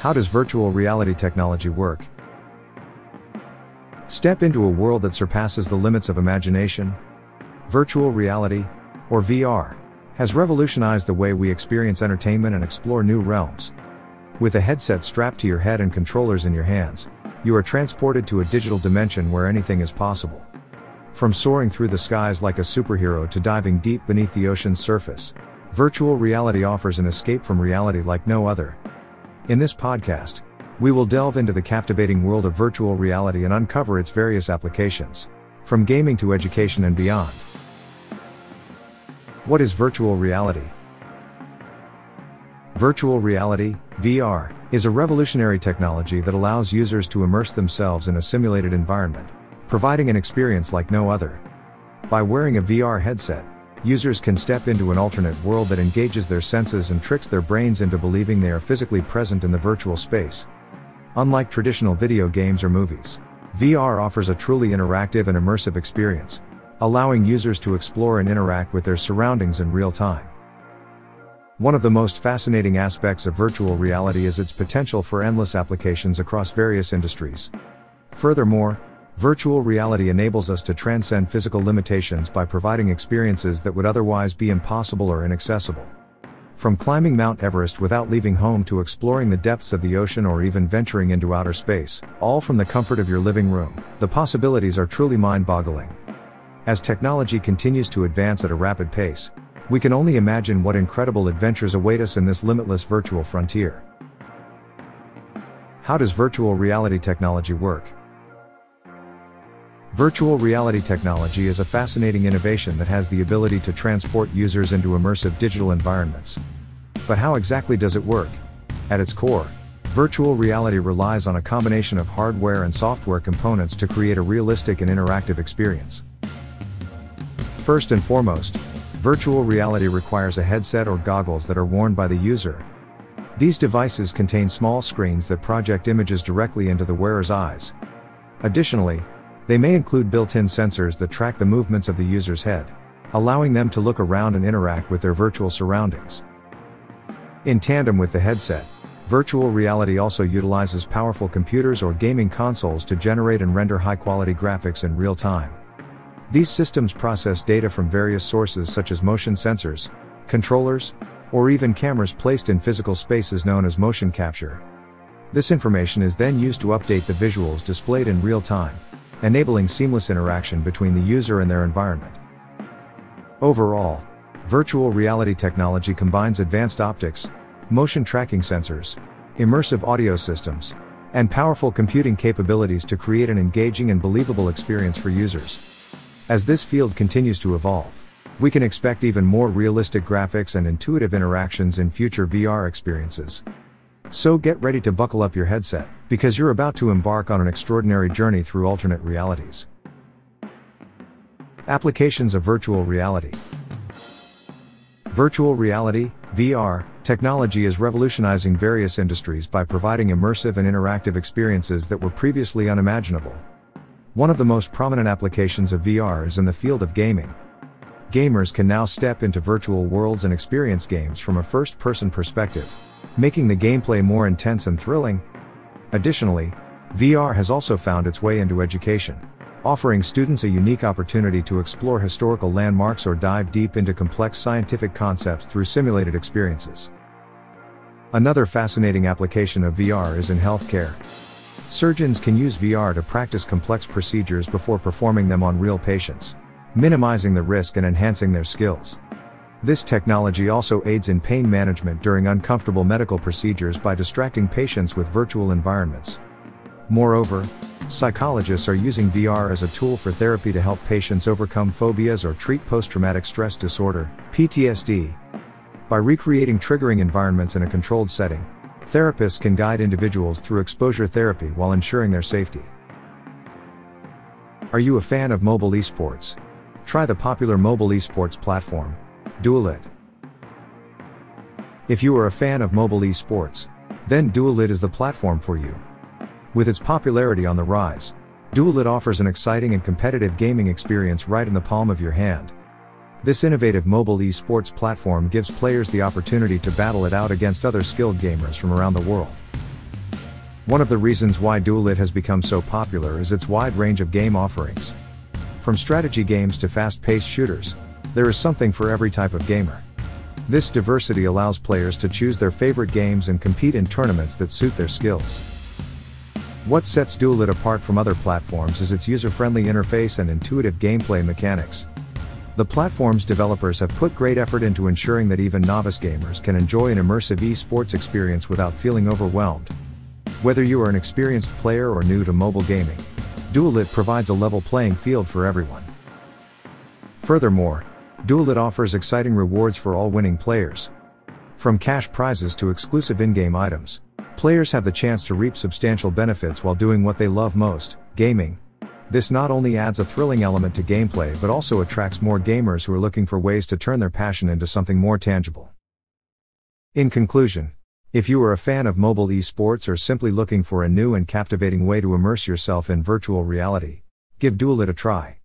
How does virtual reality technology work? Step into a world that surpasses the limits of imagination. Virtual reality, or VR, has revolutionized the way we experience entertainment and explore new realms. With a headset strapped to your head and controllers in your hands, you are transported to a digital dimension where anything is possible. From soaring through the skies like a superhero to diving deep beneath the ocean's surface, virtual reality offers an escape from reality like no other. In this podcast, we will delve into the captivating world of virtual reality and uncover its various applications, from gaming to education and beyond. What is virtual reality? Virtual reality, VR, is a revolutionary technology that allows users to immerse themselves in a simulated environment, providing an experience like no other. By wearing a VR headset, Users can step into an alternate world that engages their senses and tricks their brains into believing they are physically present in the virtual space. Unlike traditional video games or movies, VR offers a truly interactive and immersive experience, allowing users to explore and interact with their surroundings in real time. One of the most fascinating aspects of virtual reality is its potential for endless applications across various industries. Furthermore, Virtual reality enables us to transcend physical limitations by providing experiences that would otherwise be impossible or inaccessible. From climbing Mount Everest without leaving home to exploring the depths of the ocean or even venturing into outer space, all from the comfort of your living room, the possibilities are truly mind boggling. As technology continues to advance at a rapid pace, we can only imagine what incredible adventures await us in this limitless virtual frontier. How does virtual reality technology work? Virtual reality technology is a fascinating innovation that has the ability to transport users into immersive digital environments. But how exactly does it work? At its core, virtual reality relies on a combination of hardware and software components to create a realistic and interactive experience. First and foremost, virtual reality requires a headset or goggles that are worn by the user. These devices contain small screens that project images directly into the wearer's eyes. Additionally, they may include built-in sensors that track the movements of the user's head, allowing them to look around and interact with their virtual surroundings. In tandem with the headset, virtual reality also utilizes powerful computers or gaming consoles to generate and render high-quality graphics in real time. These systems process data from various sources such as motion sensors, controllers, or even cameras placed in physical spaces known as motion capture. This information is then used to update the visuals displayed in real time, enabling seamless interaction between the user and their environment. Overall, virtual reality technology combines advanced optics, motion tracking sensors, immersive audio systems, and powerful computing capabilities to create an engaging and believable experience for users. As this field continues to evolve, we can expect even more realistic graphics and intuitive interactions in future VR experiences. So get ready to buckle up your headset, because you're about to embark on an extraordinary journey through alternate realities. Applications of virtual reality. Virtual reality, VR, technology is revolutionizing various industries by providing immersive and interactive experiences that were previously unimaginable. One of the most prominent applications of VR is in the field of gaming. Gamers can now step into virtual worlds and experience games from a first person perspective, making the gameplay more intense and thrilling. Additionally, VR has also found its way into education, offering students a unique opportunity to explore historical landmarks or dive deep into complex scientific concepts through simulated experiences. Another fascinating application of VR is in healthcare. Surgeons can use VR to practice complex procedures before performing them on real patients, minimizing the risk and enhancing their skills. This technology also aids in pain management during uncomfortable medical procedures by distracting patients with virtual environments. Moreover, psychologists are using VR as a tool for therapy to help patients overcome phobias or treat post traumatic stress disorder, PTSD. By recreating triggering environments in a controlled setting, therapists can guide individuals through exposure therapy while ensuring their safety. Are you a fan of mobile esports? Try the popular mobile esports platform, Duelit. If you are a fan of mobile esports, then Duelit is the platform for you. With its popularity on the rise, Duelit offers an exciting and competitive gaming experience right in the palm of your hand. This innovative mobile esports platform gives players the opportunity to battle it out against other skilled gamers from around the world. One of the reasons why Duelit has become so popular is its wide range of game offerings. From strategy games to fast paced shooters, there is something for every type of gamer. This diversity allows players to choose their favorite games and compete in tournaments that suit their skills. What sets Duelit apart from other platforms is its user friendly interface and intuitive gameplay mechanics. The platform's developers have put great effort into ensuring that even novice gamers can enjoy an immersive esports experience without feeling overwhelmed. Whether you are an experienced player or new to mobile gaming, Duelit provides a level playing field for everyone. Furthermore, Duelit offers exciting rewards for all winning players. From cash prizes to exclusive in-game items, players have the chance to reap substantial benefits while doing what they love most, gaming. This not only adds a thrilling element to gameplay but also attracts more gamers who are looking for ways to turn their passion into something more tangible. In conclusion, if you are a fan of mobile esports or simply looking for a new and captivating way to immerse yourself in virtual reality, give Duelit a try.